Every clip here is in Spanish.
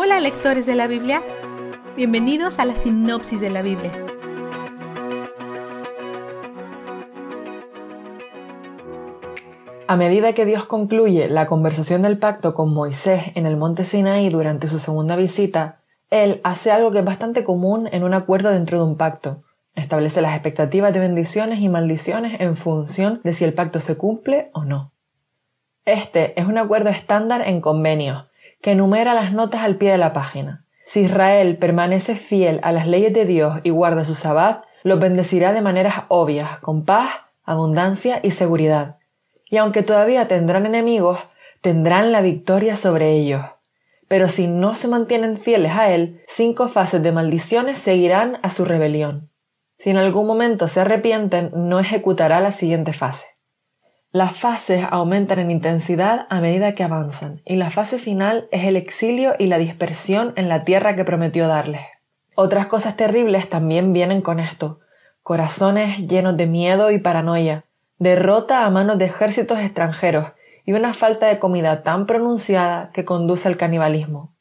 Hola lectores de la Biblia, bienvenidos a la sinopsis de la Biblia. A medida que Dios concluye la conversación del pacto con Moisés en el monte Sinaí durante su segunda visita, Él hace algo que es bastante común en un acuerdo dentro de un pacto. Establece las expectativas de bendiciones y maldiciones en función de si el pacto se cumple o no. Este es un acuerdo estándar en convenios, que enumera las notas al pie de la página. Si Israel permanece fiel a las leyes de Dios y guarda su sabbat, los bendecirá de maneras obvias, con paz, abundancia y seguridad. Y aunque todavía tendrán enemigos, tendrán la victoria sobre ellos. Pero si no se mantienen fieles a Él, cinco fases de maldiciones seguirán a su rebelión. Si en algún momento se arrepienten, no ejecutará la siguiente fase. Las fases aumentan en intensidad a medida que avanzan, y la fase final es el exilio y la dispersión en la tierra que prometió darles. Otras cosas terribles también vienen con esto. Corazones llenos de miedo y paranoia, derrota a manos de ejércitos extranjeros y una falta de comida tan pronunciada que conduce al canibalismo.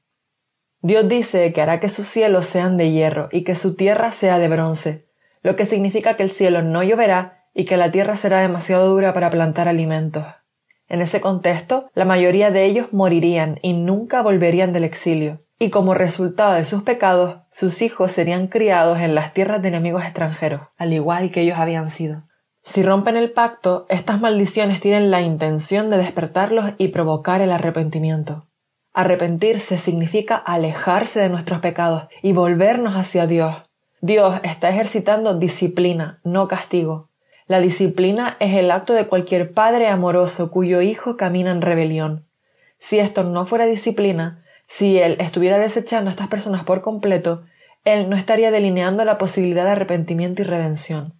Dios dice que hará que sus cielos sean de hierro y que su tierra sea de bronce, lo que significa que el cielo no lloverá y que la tierra será demasiado dura para plantar alimentos. En ese contexto, la mayoría de ellos morirían y nunca volverían del exilio, y como resultado de sus pecados, sus hijos serían criados en las tierras de enemigos extranjeros, al igual que ellos habían sido. Si rompen el pacto, estas maldiciones tienen la intención de despertarlos y provocar el arrepentimiento. Arrepentirse significa alejarse de nuestros pecados y volvernos hacia Dios. Dios está ejercitando disciplina, no castigo. La disciplina es el acto de cualquier padre amoroso cuyo hijo camina en rebelión. Si esto no fuera disciplina, si él estuviera desechando a estas personas por completo, él no estaría delineando la posibilidad de arrepentimiento y redención.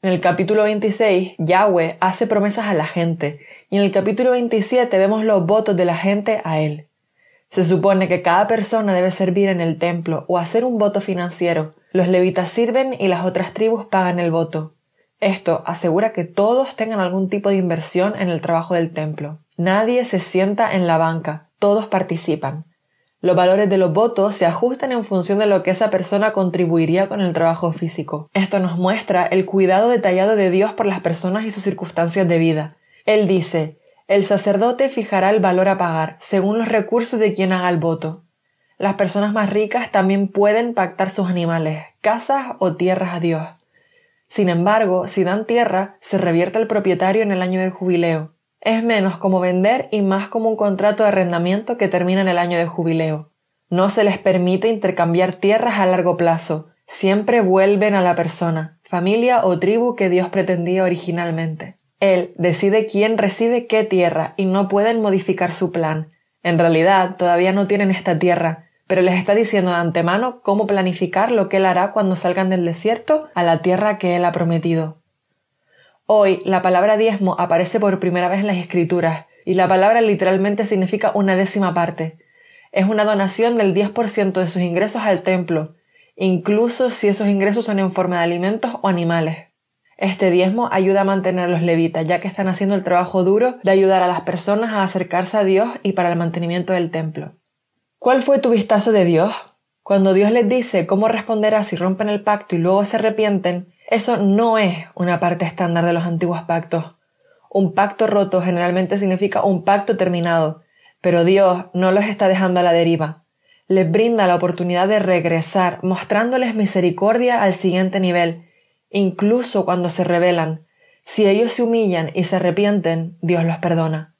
En el capítulo 26, Yahweh hace promesas a la gente, y en el capítulo 27 vemos los votos de la gente a él. Se supone que cada persona debe servir en el templo o hacer un voto financiero. Los levitas sirven y las otras tribus pagan el voto. Esto asegura que todos tengan algún tipo de inversión en el trabajo del templo. Nadie se sienta en la banca, todos participan. Los valores de los votos se ajustan en función de lo que esa persona contribuiría con el trabajo físico. Esto nos muestra el cuidado detallado de Dios por las personas y sus circunstancias de vida. Él dice, el sacerdote fijará el valor a pagar según los recursos de quien haga el voto. Las personas más ricas también pueden pactar sus animales, casas o tierras a Dios. Sin embargo, si dan tierra, se revierte al propietario en el año del jubileo. Es menos como vender y más como un contrato de arrendamiento que termina en el año del jubileo. No se les permite intercambiar tierras a largo plazo. Siempre vuelven a la persona, familia o tribu que Dios pretendía originalmente. Él decide quién recibe qué tierra y no pueden modificar su plan. En realidad, todavía no tienen esta tierra, pero les está diciendo de antemano cómo planificar lo que él hará cuando salgan del desierto a la tierra que él ha prometido. Hoy la palabra diezmo aparece por primera vez en las escrituras y la palabra literalmente significa una décima parte. Es una donación del 10% de sus ingresos al templo, incluso si esos ingresos son en forma de alimentos o animales. Este diezmo ayuda a mantener a los levitas, ya que están haciendo el trabajo duro de ayudar a las personas a acercarse a Dios y para el mantenimiento del templo. ¿Cuál fue tu vistazo de Dios? Cuando Dios les dice cómo responderá si rompen el pacto y luego se arrepienten, eso no es una parte estándar de los antiguos pactos. Un pacto roto generalmente significa un pacto terminado, pero Dios no los está dejando a la deriva. Les brinda la oportunidad de regresar, mostrándoles misericordia al siguiente nivel, incluso cuando se rebelan. Si ellos se humillan y se arrepienten, Dios los perdona.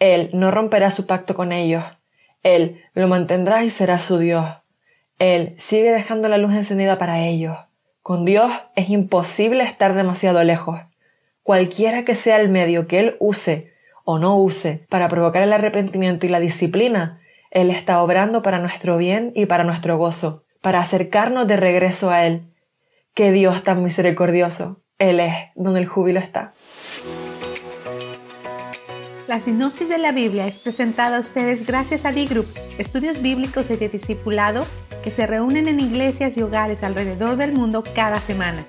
Él no romperá su pacto con ellos, él lo mantendrá y será su Dios. Él sigue dejando la luz encendida para ellos. Con Dios es imposible estar demasiado lejos. Cualquiera que sea el medio que Él use o no use para provocar el arrepentimiento y la disciplina, Él está obrando para nuestro bien y para nuestro gozo, para acercarnos de regreso a Él. ¡Qué Dios tan misericordioso! Él es donde el júbilo está. La sinopsis de la Biblia es presentada a ustedes gracias a B-Group, estudios bíblicos y de discipulado que se reúnen en iglesias y hogares alrededor del mundo cada semana.